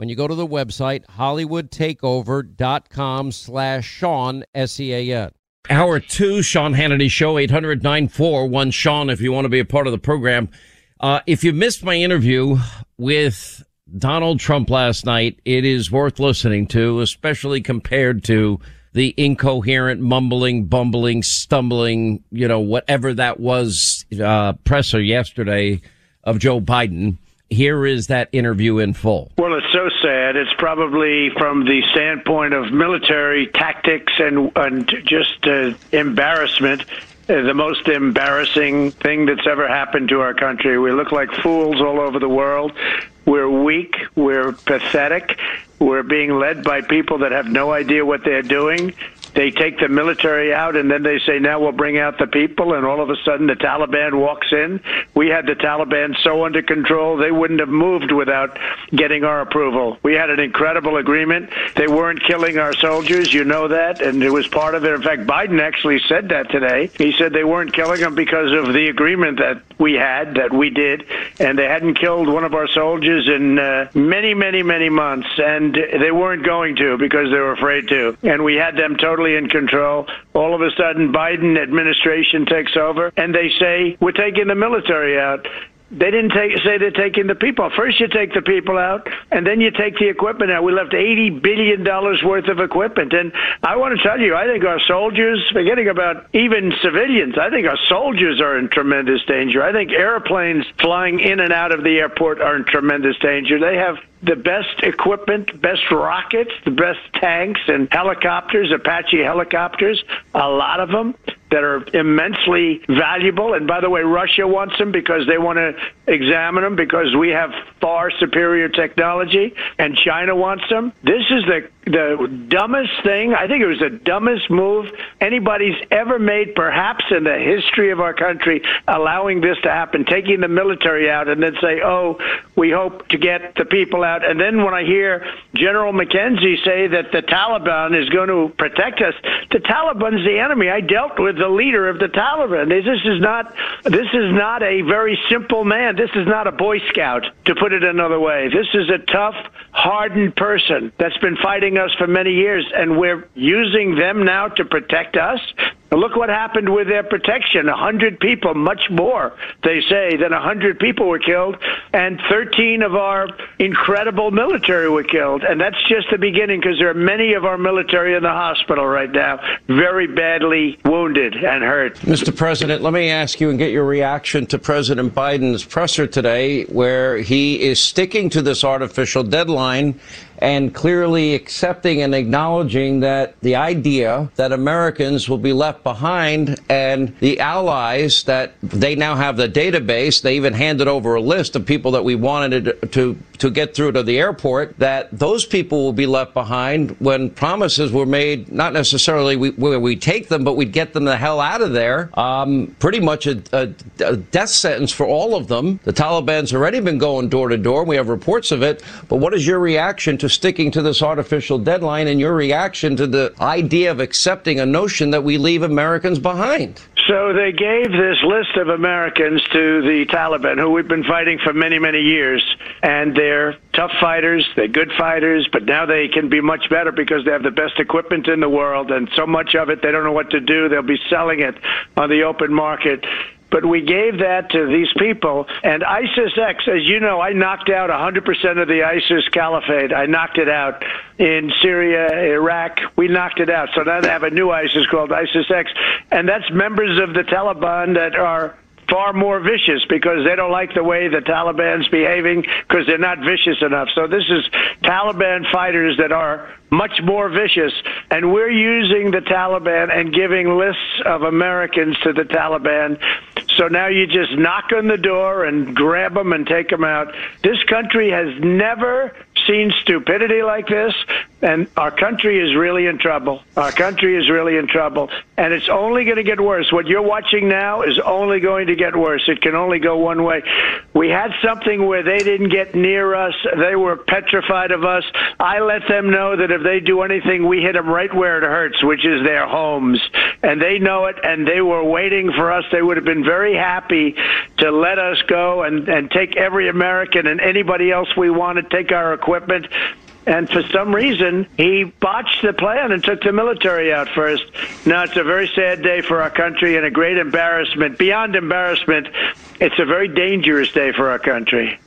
when you go to the website hollywoodtakeover.com slash Sean, S-E-A-N. Hour two, Sean Hannity Show, 800 one Sean, if you want to be a part of the program. Uh, if you missed my interview with Donald Trump last night, it is worth listening to, especially compared to the incoherent, mumbling, bumbling, stumbling, you know, whatever that was, uh, presser yesterday of Joe Biden. Here is that interview in full. Well, it's so sad. It's probably from the standpoint of military tactics and, and just uh, embarrassment uh, the most embarrassing thing that's ever happened to our country. We look like fools all over the world. We're weak. We're pathetic. We're being led by people that have no idea what they're doing. They take the military out and then they say, now we'll bring out the people. And all of a sudden the Taliban walks in. We had the Taliban so under control, they wouldn't have moved without getting our approval. We had an incredible agreement. They weren't killing our soldiers. You know that. And it was part of it. In fact, Biden actually said that today. He said they weren't killing them because of the agreement that we had, that we did. And they hadn't killed one of our soldiers in uh, many, many, many months. And they weren't going to because they were afraid to. And we had them totally totally in control. All of a sudden, Biden administration takes over, and they say we're taking the military out. They didn't take, say they're taking the people. First, you take the people out, and then you take the equipment out. We left eighty billion dollars worth of equipment, and I want to tell you, I think our soldiers, forgetting about even civilians, I think our soldiers are in tremendous danger. I think airplanes flying in and out of the airport are in tremendous danger. They have the best equipment, best rockets, the best tanks and helicopters, Apache helicopters, a lot of them that are immensely valuable. And by the way, Russia wants them because they want to examine them because we have far superior technology, and China wants them. This is the the dumbest thing. I think it was the dumbest move anybody's ever made, perhaps in the history of our country, allowing this to happen, taking the military out, and then say, "Oh, we hope to get the people out." And then when I hear General McKenzie say that the Taliban is going to protect us, the Taliban's the enemy. I dealt with the leader of the Taliban. This is not this is not a very simple man. This is not a Boy Scout, to put it another way. This is a tough, hardened person that's been fighting us for many years, and we're using them now to protect us. Look what happened with their protection. A hundred people, much more, they say, than a hundred people were killed, and 13 of our incredible military were killed. And that's just the beginning because there are many of our military in the hospital right now, very badly wounded and hurt. Mr. President, let me ask you and get your reaction to President Biden's presser today, where he is sticking to this artificial deadline and clearly accepting and acknowledging that the idea that Americans will be left behind and the allies that they now have the database, they even handed over a list of people that we wanted to, to get through to the airport, that those people will be left behind when promises were made, not necessarily we, where we take them, but we'd get them the hell out of there. Um, pretty much a, a, a death sentence for all of them. The Taliban's already been going door to door. We have reports of it. But what is your reaction to sticking to this artificial deadline and your reaction to the idea of accepting a notion that we leave Americans behind? So they gave this list of Americans to the Taliban, who we've been fighting for many, many years. And they're tough fighters, they're good fighters, but now they can be much better because they have the best equipment in the world. And so much of it, they don't know what to do. They'll be selling it on the open market. But we gave that to these people. And ISIS X, as you know, I knocked out 100% of the ISIS caliphate. I knocked it out in Syria, Iraq. We knocked it out. So now they have a new ISIS called ISIS X. And that's members of the Taliban that are far more vicious because they don't like the way the Taliban's behaving because they're not vicious enough. So this is Taliban fighters that are much more vicious. And we're using the Taliban and giving lists of Americans to the Taliban. So now you just knock on the door and grab them and take them out. This country has never seen stupidity like this, and our country is really in trouble. Our country is really in trouble, and it's only going to get worse. What you're watching now is only going to get worse. It can only go one way. We had something where they didn't get near us. They were petrified of us. I let them know that if they do anything, we hit them right where it hurts, which is their homes. And they know it, and they were waiting for us. They would have been very happy to let us go and, and take every American and anybody else we wanted, take our equipment, and for some reason, he botched the plan and took the military out first. Now, it's a very sad day for our country and a great embarrassment. Beyond embarrassment, it's a very dangerous day for our country.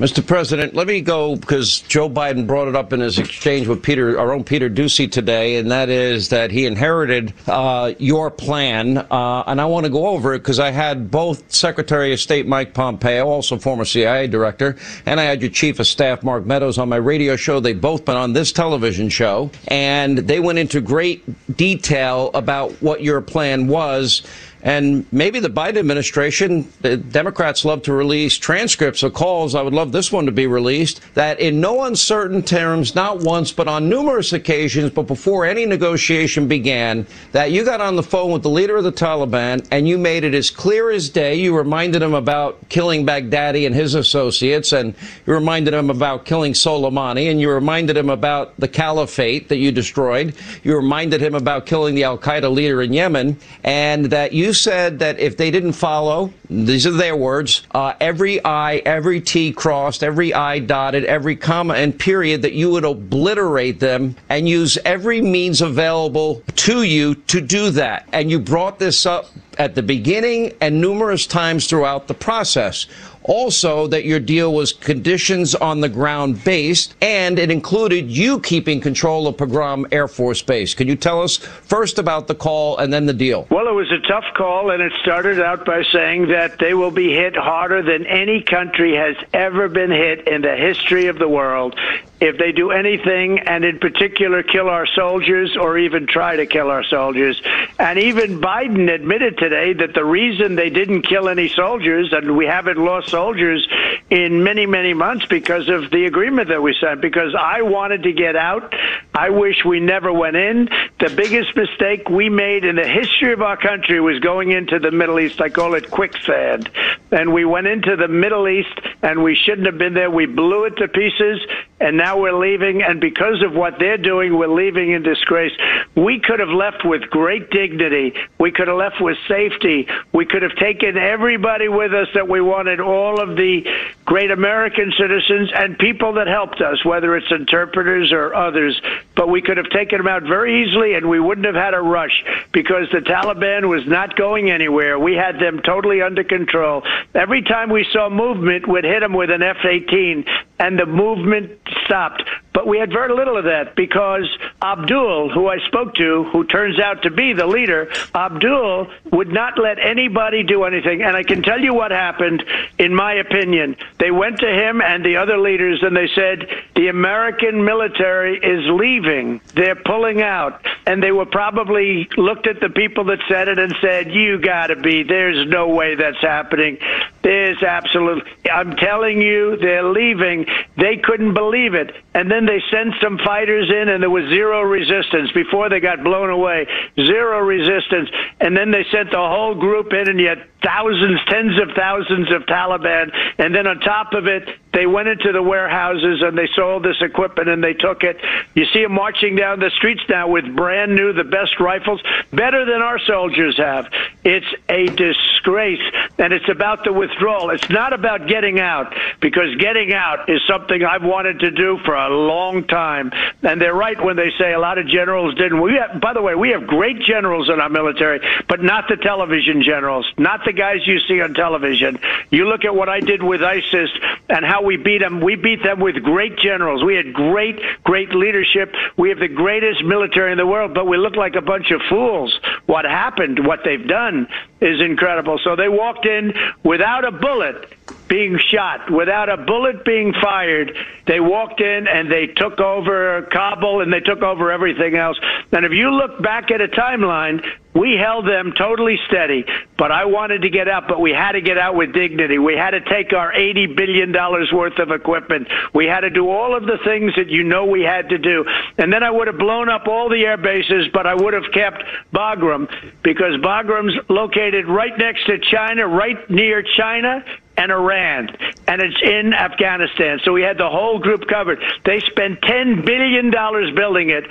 Mr. President, let me go because Joe Biden brought it up in his exchange with Peter, our own Peter Doocy today, and that is that he inherited uh, your plan. Uh, and I want to go over it because I had both Secretary of State Mike Pompeo, also former CIA director, and I had your Chief of Staff Mark Meadows on my radio show. They both been on this television show, and they went into great detail about what your plan was. And maybe the Biden administration, the Democrats love to release transcripts of calls. I would love this one to be released that in no uncertain terms, not once, but on numerous occasions, but before any negotiation began, that you got on the phone with the leader of the Taliban and you made it as clear as day. You reminded him about killing Baghdadi and his associates, and you reminded him about killing Soleimani, and you reminded him about the caliphate that you destroyed. You reminded him about killing the Al Qaeda leader in Yemen, and that you you said that if they didn't follow, these are their words, uh, every I, every T crossed, every I dotted, every comma and period, that you would obliterate them and use every means available to you to do that. And you brought this up at the beginning and numerous times throughout the process. Also, that your deal was conditions on the ground based, and it included you keeping control of Bagram Air Force Base. Can you tell us first about the call and then the deal? Well, it was a tough call, and it started out by saying that they will be hit harder than any country has ever been hit in the history of the world if they do anything, and in particular kill our soldiers or even try to kill our soldiers. And even Biden admitted today that the reason they didn't kill any soldiers, and we haven't lost soldiers in many, many months because of the agreement that we signed, because I wanted to get out. I wish we never went in. The biggest mistake we made in the history of our country was going into the Middle East. I call it quicksand. And we went into the Middle East, and we shouldn't have been there. We blew it to pieces and now we're leaving. And because of what they're doing, we're leaving in disgrace. We could have left with great dignity. We could have left with safety. We could have taken everybody with us that we wanted, all of the great American citizens and people that helped us, whether it's interpreters or others. But we could have taken them out very easily, and we wouldn't have had a rush because the Taliban was not going anywhere. We had them totally under control. Every time we saw movement, we'd hit them with an F 18, and the movement stopped. but we had very little of that because Abdul, who I spoke to, who turns out to be the leader, Abdul would not let anybody do anything. And I can tell you what happened, in my opinion. They went to him and the other leaders and they said, the American military is leaving. They're pulling out. And they were probably looked at the people that said it and said, you got to be. There's no way that's happening. There's absolutely, I'm telling you, they're leaving. They couldn't believe it. And then they sent some fighters in and there was zero resistance before they got blown away. Zero resistance. And then they sent the whole group in and you had thousands, tens of thousands of Taliban. And then on top of it, they went into the warehouses and they sold this equipment and they took it. You see them marching down the streets now with brand new, the best rifles, better than our soldiers have. It's a disgrace. And it's about the withdrawal. It's not about getting out because getting out is something I've wanted to do for a long time. And they're right when they say a lot of generals didn't. We have, by the way, we have great generals in our military, but not the television generals, not the guys you see on television. You look at what I did with ISIS and how we beat them. We beat them with great generals. We had great, great leadership. We have the greatest military in the world, but we look like a bunch of fools. What happened, what they've done is incredible. So they walked in without a bullet being shot, without a bullet being fired. They walked in and they took over Kabul and they took over everything else. And if you look back at a timeline, we held them totally steady, but I wanted to get out, but we had to get out with dignity. We had to take our $80 billion worth of equipment. We had to do all of the things that you know we had to do. And then I would have blown up all the air bases, but I would have kept Bagram because Bagram's located right next to China, right near China and Iran, and it's in Afghanistan. So we had the whole group covered. They spent $10 billion building it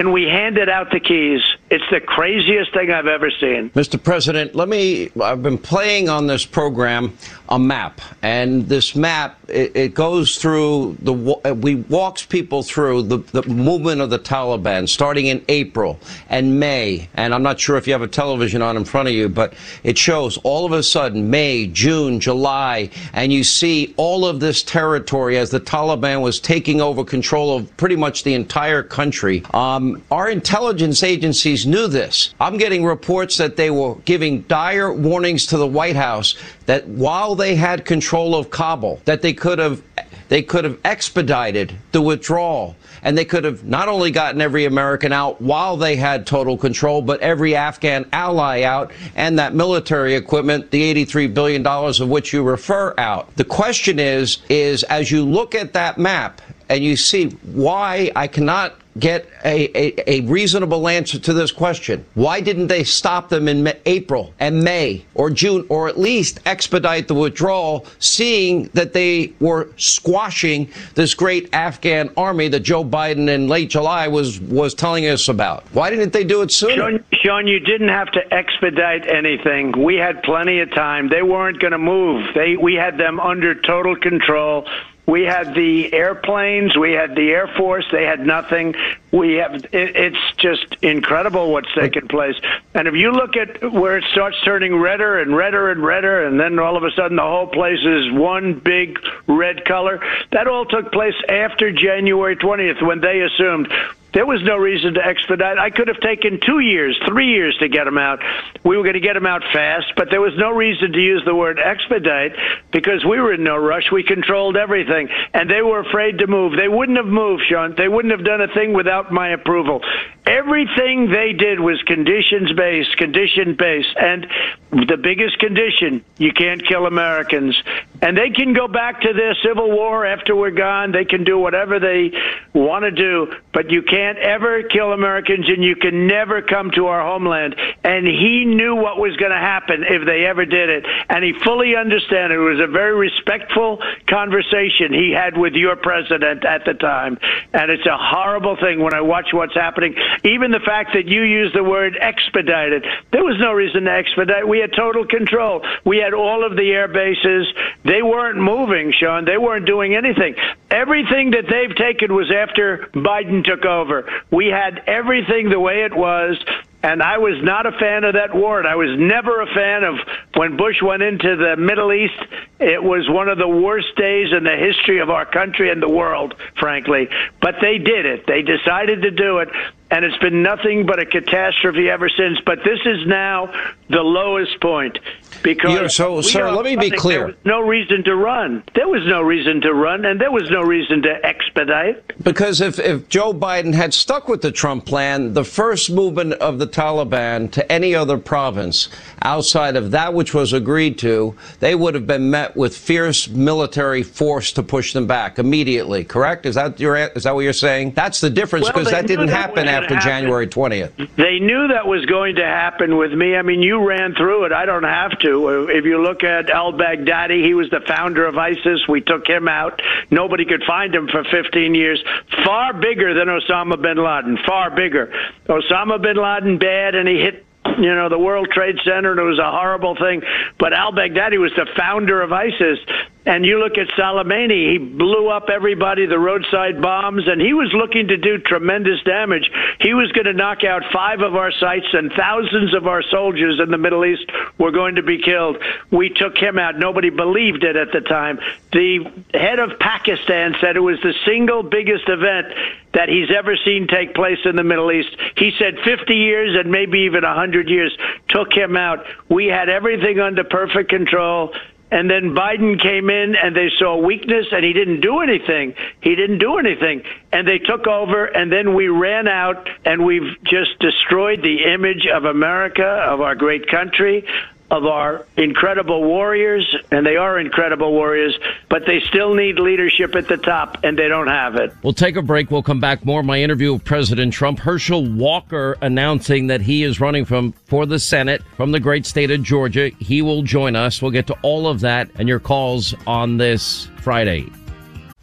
and we handed out the keys. It's the craziest thing I've ever seen. Mr. President, let me. I've been playing on this program a map, and this map it, it goes through the. We walks people through the, the movement of the Taliban starting in April and May, and I'm not sure if you have a television on in front of you, but it shows all of a sudden May, June, July, and you see all of this territory as the Taliban was taking over control of pretty much the entire country. Um, our intelligence agencies knew this. I'm getting reports that they were giving dire warnings to the White House that while they had control of Kabul, that they could have they could have expedited the withdrawal and they could have not only gotten every American out while they had total control, but every Afghan ally out and that military equipment, the $83 billion of which you refer out. The question is, is as you look at that map and you see why I cannot get a, a, a, reasonable answer to this question. Why didn't they stop them in April and May or June or at least expedite the withdrawal, seeing that they were squashing this great Afghan army that Joe Biden in late July was, was telling us about? Why didn't they do it sooner? Sean, Sean you didn't have to expedite anything. We had plenty of time. They weren't going to move. They, we had them under total control. We had the airplanes, we had the Air Force, they had nothing. We have it, it's just incredible what's taken place. And if you look at where it starts turning redder and redder and redder, and then all of a sudden the whole place is one big red color, that all took place after January 20th when they assumed there was no reason to expedite. I could have taken two years, three years to get them out. We were going to get them out fast, but there was no reason to use the word expedite because we were in no rush. We controlled everything, and they were afraid to move. They wouldn't have moved, Sean. They wouldn't have done a thing without my approval. Everything they did was conditions based, condition based, and the biggest condition you can't kill Americans. And they can go back to their civil war after we're gone. They can do whatever they want to do, but you can't ever kill Americans and you can never come to our homeland. And he knew what was going to happen if they ever did it. And he fully understood. It was a very respectful conversation he had with your president at the time. And it's a horrible thing when I watch what's happening. Even the fact that you use the word expedited, there was no reason to expedite. We had total control. We had all of the air bases. They weren't moving, Sean. They weren't doing anything. Everything that they've taken was after Biden took over. We had everything the way it was. And I was not a fan of that war. And I was never a fan of when Bush went into the Middle East. It was one of the worst days in the history of our country and the world, frankly. But they did it. They decided to do it and it's been nothing but a catastrophe ever since. But this is now the lowest point because yeah, so, sir, let me be clear. There was no reason to run. There was no reason to run, and there was no reason to expedite. Because if, if Joe Biden had stuck with the Trump plan, the first movement of the Taliban to any other province outside of that which was agreed to, they would have been met with fierce military force to push them back immediately. Correct? Is that your is that what you're saying? That's the difference because well, that didn't happen after January 20th. They knew that was going to happen with me. I mean, you ran through it. I don't have to. If you look at al Baghdadi, he was the founder of ISIS. We took him out. Nobody could find him for 15 years. Far bigger than Osama bin Laden. Far bigger. Osama bin Laden bad, and he hit you know, the World Trade Center, and it was a horrible thing. But al Baghdadi was the founder of ISIS. And you look at Soleimani, he blew up everybody, the roadside bombs, and he was looking to do tremendous damage. He was going to knock out five of our sites, and thousands of our soldiers in the Middle East were going to be killed. We took him out. Nobody believed it at the time. The head of Pakistan said it was the single biggest event that he's ever seen take place in the Middle East. He said 50 years and maybe even 100 years took him out. We had everything under perfect control. And then Biden came in and they saw weakness and he didn't do anything. He didn't do anything. And they took over and then we ran out and we've just destroyed the image of America, of our great country, of our incredible warriors, and they are incredible warriors, but they still need leadership at the top, and they don't have it. We'll take a break. We'll come back more. My interview with President Trump, Herschel Walker announcing that he is running from for the Senate from the great state of Georgia. He will join us. We'll get to all of that and your calls on this Friday.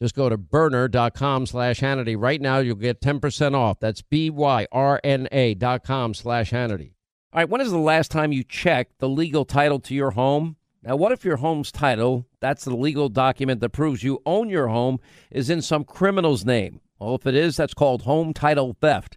Just go to byrna.com slash Hannity. Right now, you'll get 10% off. That's B-Y-R-N-A dot com slash Hannity. All right, when is the last time you checked the legal title to your home? Now, what if your home's title, that's the legal document that proves you own your home, is in some criminal's name? Well, if it is, that's called home title theft.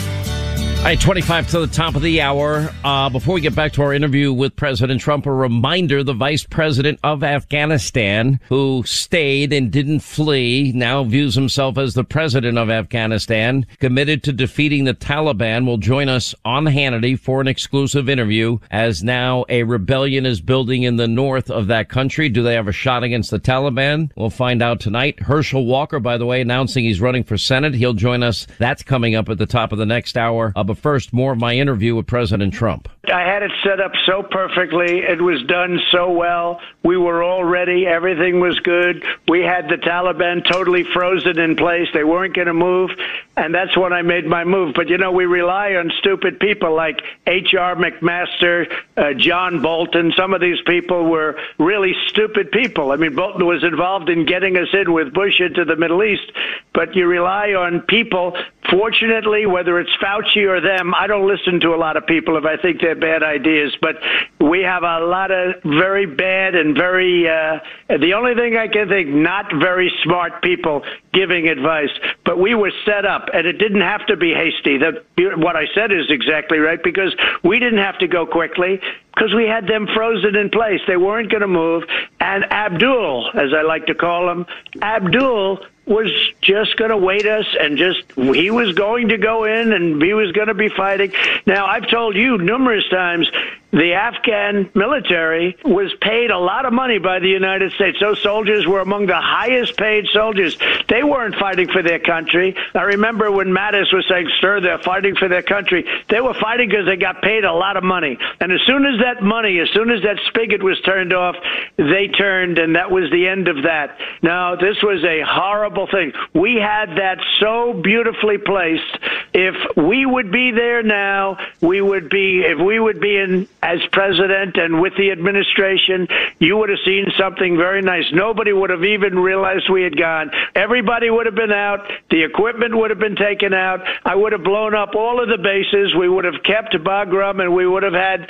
All right, 25 to the top of the hour. Uh, before we get back to our interview with President Trump, a reminder the vice president of Afghanistan, who stayed and didn't flee, now views himself as the president of Afghanistan, committed to defeating the Taliban, will join us on Hannity for an exclusive interview as now a rebellion is building in the north of that country. Do they have a shot against the Taliban? We'll find out tonight. Herschel Walker, by the way, announcing he's running for Senate. He'll join us. That's coming up at the top of the next hour. Uh, but first, more of my interview with President Trump. I had it set up so perfectly. It was done so well. We were all ready. Everything was good. We had the Taliban totally frozen in place. They weren't going to move. And that's when I made my move. But, you know, we rely on stupid people like H.R. McMaster, uh, John Bolton. Some of these people were really stupid people. I mean, Bolton was involved in getting us in with Bush into the Middle East. But you rely on people. Fortunately, whether it's Fauci or them, I don't listen to a lot of people if I think they're bad ideas. But we have a lot of very bad and very, uh, the only thing I can think, not very smart people giving advice. But we were set up, and it didn't have to be hasty. That what I said is exactly right because we didn't have to go quickly because we had them frozen in place. They weren't going to move. And Abdul, as I like to call him, Abdul was just going to wait us and just he was going to go in and he was going to be fighting. Now, I've told you numerous times the Afghan military was paid a lot of money by the United States. Those soldiers were among the highest paid soldiers. They weren't fighting for their country. I remember when Mattis was saying, stir, they're fighting for their country. They were fighting because they got paid a lot of money. And as soon as that money, as soon as that spigot was turned off, they turned, and that was the end of that. Now, this was a horrible thing. We had that so beautifully placed. If we would be there now, we would be, if we would be in as president and with the administration, you would have seen something very nice. Nobody would have even realized we had gone. Everybody would have been out. The equipment would have been taken out. I would have blown up all of the bases. We would have kept Bagram and we would have had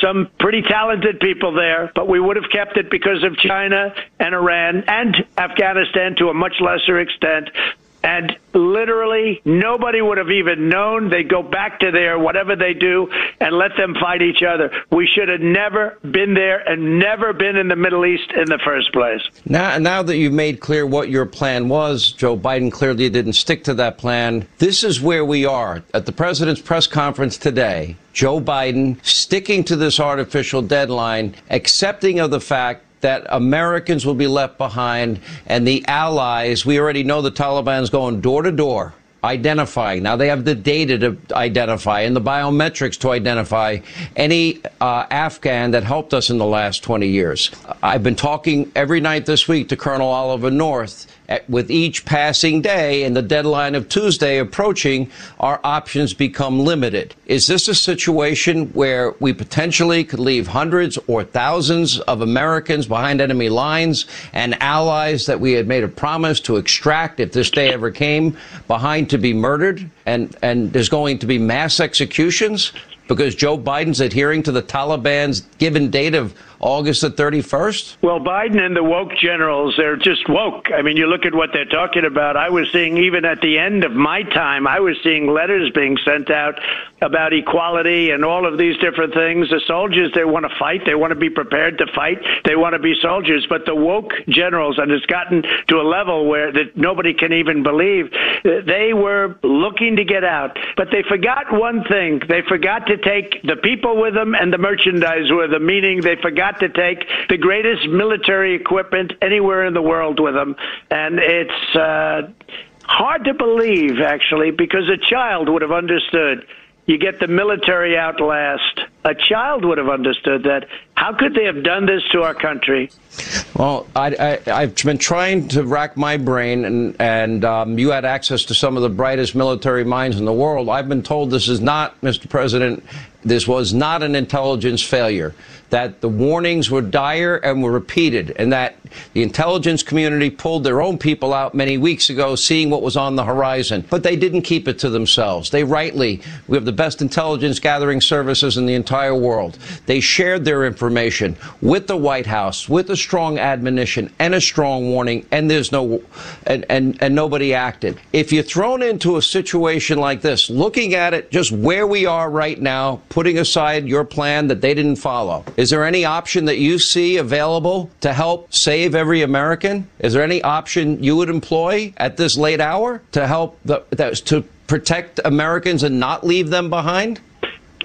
some pretty talented people there, but we would have kept it because of China and Iran and Afghanistan to a much lesser extent and literally nobody would have even known. They go back to their whatever they do and let them fight each other. We should have never been there and never been in the Middle East in the first place. Now, now that you've made clear what your plan was, Joe Biden clearly didn't stick to that plan. This is where we are at the president's press conference today. Joe Biden sticking to this artificial deadline, accepting of the fact that Americans will be left behind and the allies. We already know the Taliban's going door to door identifying. Now they have the data to identify and the biometrics to identify any uh, Afghan that helped us in the last 20 years. I've been talking every night this week to Colonel Oliver North with each passing day and the deadline of Tuesday approaching, our options become limited. Is this a situation where we potentially could leave hundreds or thousands of Americans behind enemy lines and allies that we had made a promise to extract if this day ever came behind to be murdered? And, and there's going to be mass executions because Joe Biden's adhering to the Taliban's given date of August the 31st? Well, Biden and the woke generals, they're just woke. I mean, you look at what they're talking about. I was seeing, even at the end of my time, I was seeing letters being sent out about equality and all of these different things. The soldiers, they want to fight. They want to be prepared to fight. They want to be soldiers. But the woke generals, and it's gotten to a level where that nobody can even believe, they were looking to get out. But they forgot one thing. They forgot to take the people with them and the merchandise with them, meaning they forgot got to take the greatest military equipment anywhere in the world with them. And it's uh, hard to believe, actually, because a child would have understood. You get the military out last. A child would have understood that. How could they have done this to our country? Well, I, have been trying to rack my brain, and, and um, you had access to some of the brightest military minds in the world. I've been told this is not, Mr. President, this was not an intelligence failure, that the warnings were dire and were repeated, and that the intelligence community pulled their own people out many weeks ago, seeing what was on the horizon. But they didn't keep it to themselves. They rightly, we have the best intelligence gathering services in the entire world. They shared their information with the White House, with a strong admonition and a strong warning, and there's no, and, and, and nobody acted. If you're thrown into a situation like this, looking at it just where we are right now, putting aside your plan that they didn't follow, is there any option that you see available to help save every American? Is there any option you would employ at this late hour to help the, to protect Americans and not leave them behind?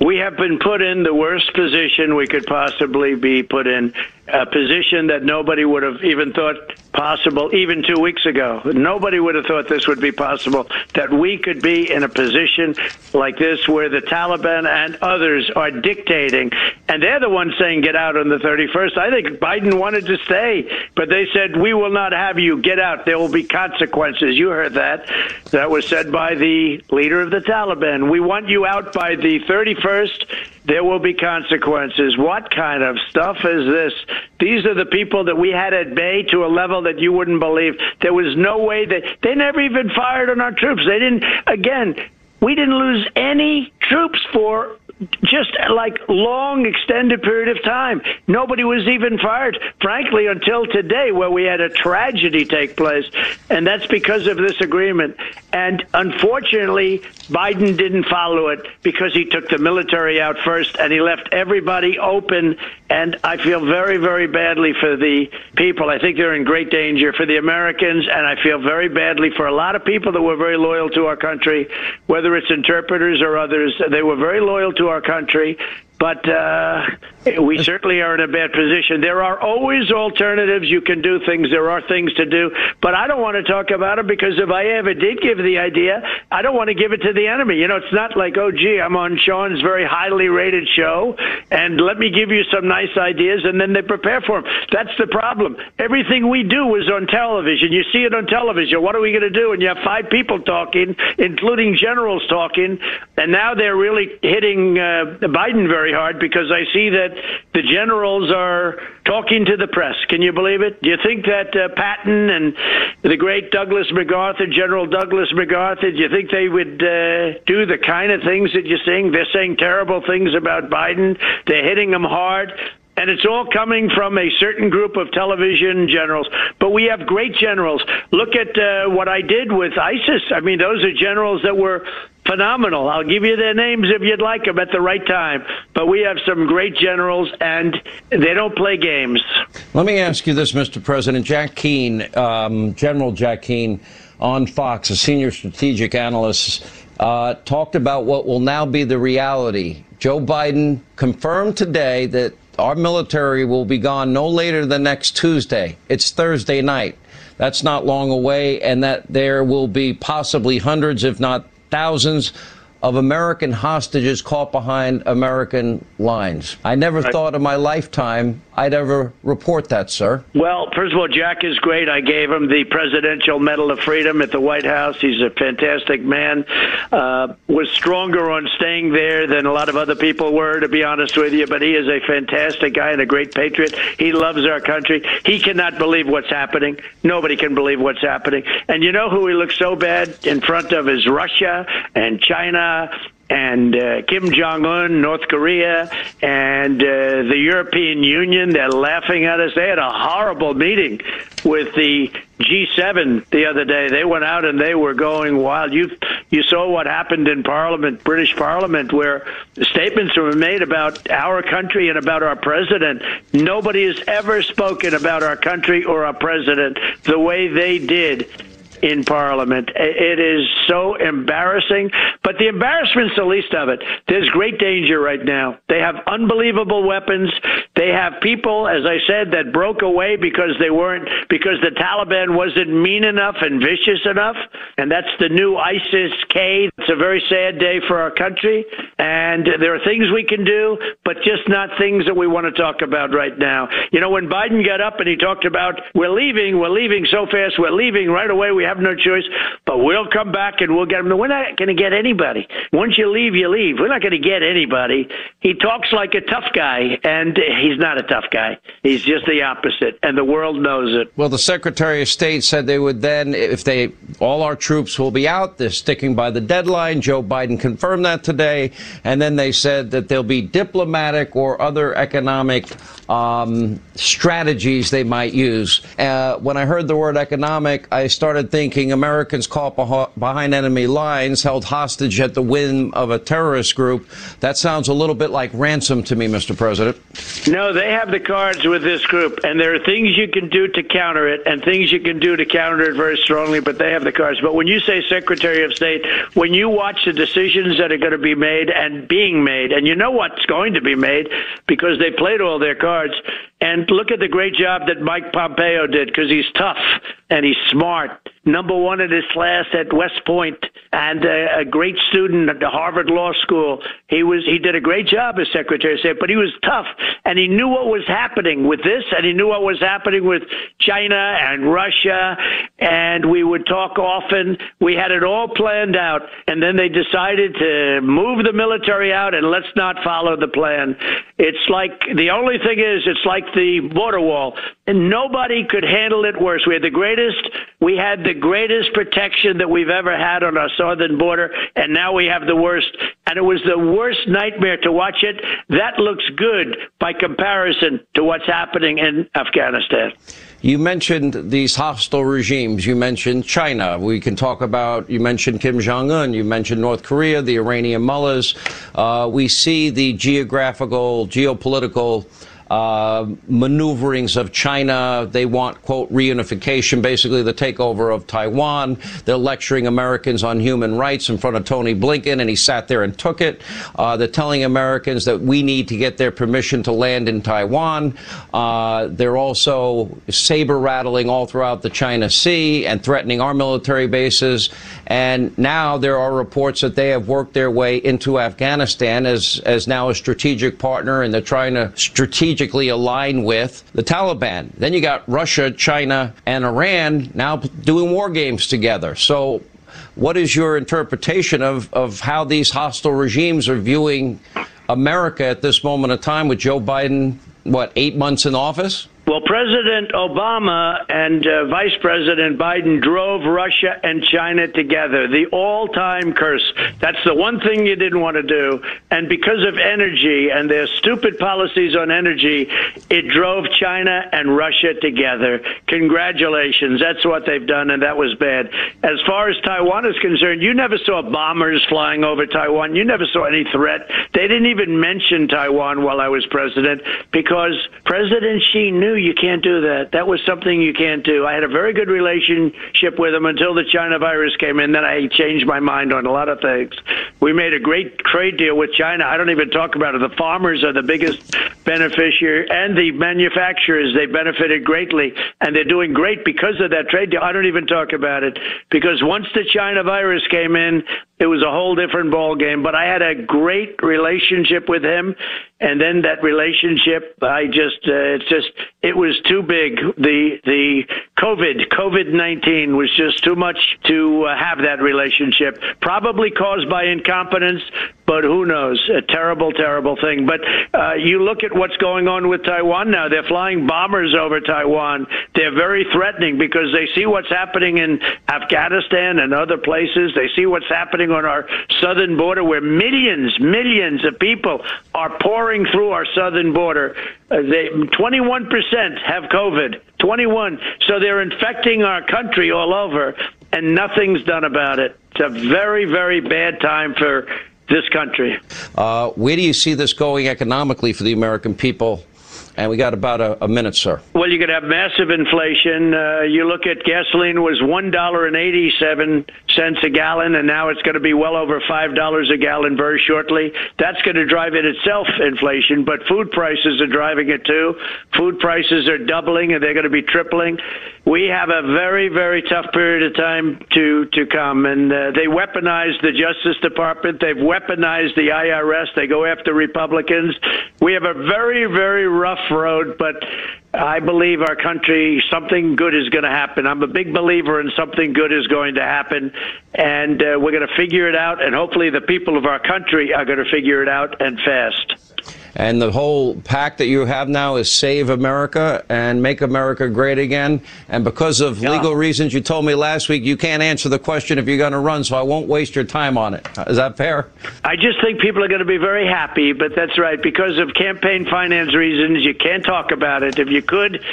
We have been put in the worst position we could possibly be put in a position that nobody would have even thought possible even two weeks ago. Nobody would have thought this would be possible, that we could be in a position like this where the Taliban and others are dictating. And they're the ones saying get out on the 31st. I think Biden wanted to stay, but they said, we will not have you get out. There will be consequences. You heard that. That was said by the leader of the Taliban. We want you out by the 31st there will be consequences. What kind of stuff is this? These are the people that we had at bay to a level that you wouldn't believe. There was no way that they never even fired on our troops. They didn't, again, we didn't lose any troops for just like long extended period of time. Nobody was even fired, frankly, until today, where we had a tragedy take place, and that's because of this agreement. And unfortunately, Biden didn't follow it because he took the military out first, and he left everybody open. And I feel very, very badly for the people. I think they're in great danger for the Americans, and I feel very badly for a lot of people that were very loyal to our country, whether it's interpreters or others. They were very loyal to our country but uh, we certainly are in a bad position. There are always alternatives. You can do things. There are things to do, but I don't want to talk about it because if I ever did give the idea, I don't want to give it to the enemy. You know, it's not like, oh, gee, I'm on Sean's very highly rated show, and let me give you some nice ideas, and then they prepare for them. That's the problem. Everything we do is on television. You see it on television. What are we going to do? And you have five people talking, including generals talking, and now they're really hitting uh, Biden very hard because I see that the generals are talking to the press. Can you believe it? Do you think that uh, Patton and the great Douglas MacArthur, General Douglas MacArthur, do you think they would uh, do the kind of things that you're saying? They're saying terrible things about Biden. They're hitting him hard. And it's all coming from a certain group of television generals. But we have great generals. Look at uh, what I did with ISIS. I mean, those are generals that were phenomenal. I'll give you their names if you'd like them at the right time. But we have some great generals, and they don't play games. Let me ask you this, Mr. President. Jack Keane, um, General Jack Keane, on Fox, a senior strategic analyst, uh, talked about what will now be the reality. Joe Biden confirmed today that our military will be gone no later than next Tuesday. It's Thursday night. That's not long away, and that there will be possibly hundreds, if not thousands of American hostages caught behind American lines. I never right. thought in my lifetime I'd ever report that, sir. Well, first of all, Jack is great. I gave him the Presidential Medal of Freedom at the White House. He's a fantastic man. Uh, was stronger on staying there than a lot of other people were, to be honest with you. But he is a fantastic guy and a great patriot. He loves our country. He cannot believe what's happening. Nobody can believe what's happening. And you know who he looks so bad in front of is Russia and China and uh, Kim Jong Un, North Korea, and uh, the European Union. They're laughing at us. They had a horrible meeting with the G7 the other day. They went out and they were going wild. You you saw what happened in Parliament, British Parliament, where statements were made about our country and about our president. Nobody has ever spoken about our country or our president the way they did in Parliament. It is so embarrassing, but the embarrassment's the least of it. There's great danger right now. They have unbelievable weapons. They have people, as I said, that broke away because they weren't because the Taliban wasn't mean enough and vicious enough, and that's the new ISIS K. It's a very sad day for our country, and there are things we can do, but just not things that we want to talk about right now. You know, when Biden got up and he talked about we're leaving, we're leaving so fast, we're leaving right away, we have no choice, but we'll come back and we'll get them. We're not going to get anybody. Once you leave, you leave. We're not going to get anybody. He talks like a tough guy, and he's not a tough guy. He's just the opposite, and the world knows it. Well, the Secretary of State said they would then, if they, all our troops will be out, they're sticking by the deadline. Joe Biden confirmed that today. And then they said that there'll be diplomatic or other economic um, strategies they might use. Uh, when I heard the word economic, I started thinking Americans caught behind enemy lines, held hostage at the whim of a terrorist group. That sounds a little bit like ransom to me, Mr. President. No, they have the cards with this group, and there are things you can do to counter it and things you can do to counter it very strongly, but they have the cards. But when you say Secretary of State, when you watch the decisions that are going to be made and being made, and you know what's going to be made because they played all their cards, and look at the great job that Mike Pompeo did because he's tough and he's smart. Number one in his class at West Point and a, a great student at the Harvard Law School. He was he did a great job as Secretary of State, but he was tough and he knew what was happening with this and he knew what was happening with China and Russia and we would talk often. We had it all planned out and then they decided to move the military out and let's not follow the plan. It's like the only thing is it's like the border wall. And nobody could handle it worse. We had the greatest, we had the greatest protection that we've ever had on our southern border, and now we have the worst. And it was the worst nightmare to watch it. That looks good by comparison to what's happening in Afghanistan. You mentioned these hostile regimes. You mentioned China. We can talk about, you mentioned Kim Jong un. You mentioned North Korea, the Iranian mullahs. Uh, we see the geographical, geopolitical uh, maneuverings of China. They want, quote, reunification, basically the takeover of Taiwan. They're lecturing Americans on human rights in front of Tony Blinken, and he sat there and took it. Uh, they're telling Americans that we need to get their permission to land in Taiwan. Uh, they're also saber rattling all throughout the China Sea and threatening our military bases. And now there are reports that they have worked their way into Afghanistan as, as now a strategic partner, and they're trying to strategically align with the Taliban. Then you got Russia, China, and Iran now doing war games together. So, what is your interpretation of, of how these hostile regimes are viewing America at this moment of time with Joe Biden, what, eight months in office? Well, President Obama and uh, Vice President Biden drove Russia and China together, the all time curse. That's the one thing you didn't want to do. And because of energy and their stupid policies on energy, it drove China and Russia together. Congratulations. That's what they've done, and that was bad. As far as Taiwan is concerned, you never saw bombers flying over Taiwan. You never saw any threat. They didn't even mention Taiwan while I was president because President Xi knew you can't do that. That was something you can't do. I had a very good relationship with him until the China virus came in. Then I changed my mind on a lot of things. We made a great trade deal with China. I don't even talk about it. The farmers are the biggest beneficiary, and the manufacturers. They benefited greatly, and they're doing great because of that trade deal. I don't even talk about it because once the China virus came in, it was a whole different ball game. But I had a great relationship with him, and then that relationship, I just uh, it's just it was too big. The the COVID COVID nineteen was just too much to uh, have that relationship. Probably caused by incompetence, but who knows? A terrible, terrible thing. But uh, you look at what's going on with Taiwan now. They're flying bombers over Taiwan. They're very threatening because they see what's happening in Afghanistan and other places. They see what's happening on our southern border, where millions, millions of people are pouring through our southern border. Uh, they 21% have COVID. 21. So they're infecting our country all over, and nothing's done about it. It's a very, very bad time for this country. Uh, where do you see this going economically for the American people? And we got about a, a minute, sir. Well, you could have massive inflation. Uh, you look at gasoline was one dollar and eighty-seven cents a gallon, and now it's going to be well over five dollars a gallon very shortly. That's going to drive it itself inflation, but food prices are driving it too. Food prices are doubling, and they're going to be tripling. We have a very, very tough period of time to to come, and uh, they weaponized the Justice Department. They've weaponized the IRS. They go after Republicans. We have a very, very rough road, but I believe our country, something good is going to happen. I'm a big believer in something good is going to happen, and uh, we're going to figure it out, and hopefully the people of our country are going to figure it out and fast. And the whole pact that you have now is Save America and Make America Great Again. And because of yeah. legal reasons, you told me last week you can't answer the question if you're going to run, so I won't waste your time on it. Is that fair? I just think people are going to be very happy, but that's right. Because of campaign finance reasons, you can't talk about it. If you could,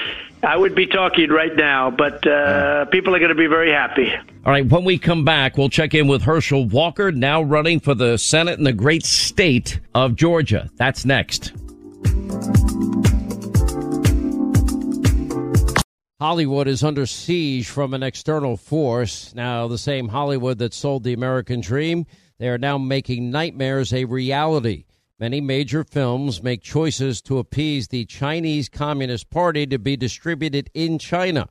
I would be talking right now, but uh, yeah. people are going to be very happy. All right, when we come back, we'll check in with Herschel Walker, now running for the Senate in the great state of Georgia. That's next. Hollywood is under siege from an external force. Now, the same Hollywood that sold the American dream, they are now making nightmares a reality. Many major films make choices to appease the Chinese Communist Party to be distributed in China.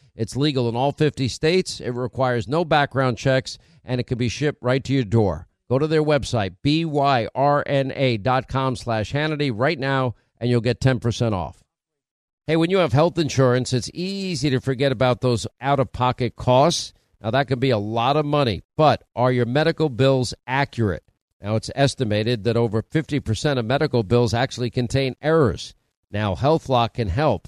It's legal in all 50 states. It requires no background checks, and it can be shipped right to your door. Go to their website, byrna.com slash Hannity right now, and you'll get 10% off. Hey, when you have health insurance, it's easy to forget about those out-of-pocket costs. Now, that can be a lot of money, but are your medical bills accurate? Now, it's estimated that over 50% of medical bills actually contain errors. Now, HealthLock can help.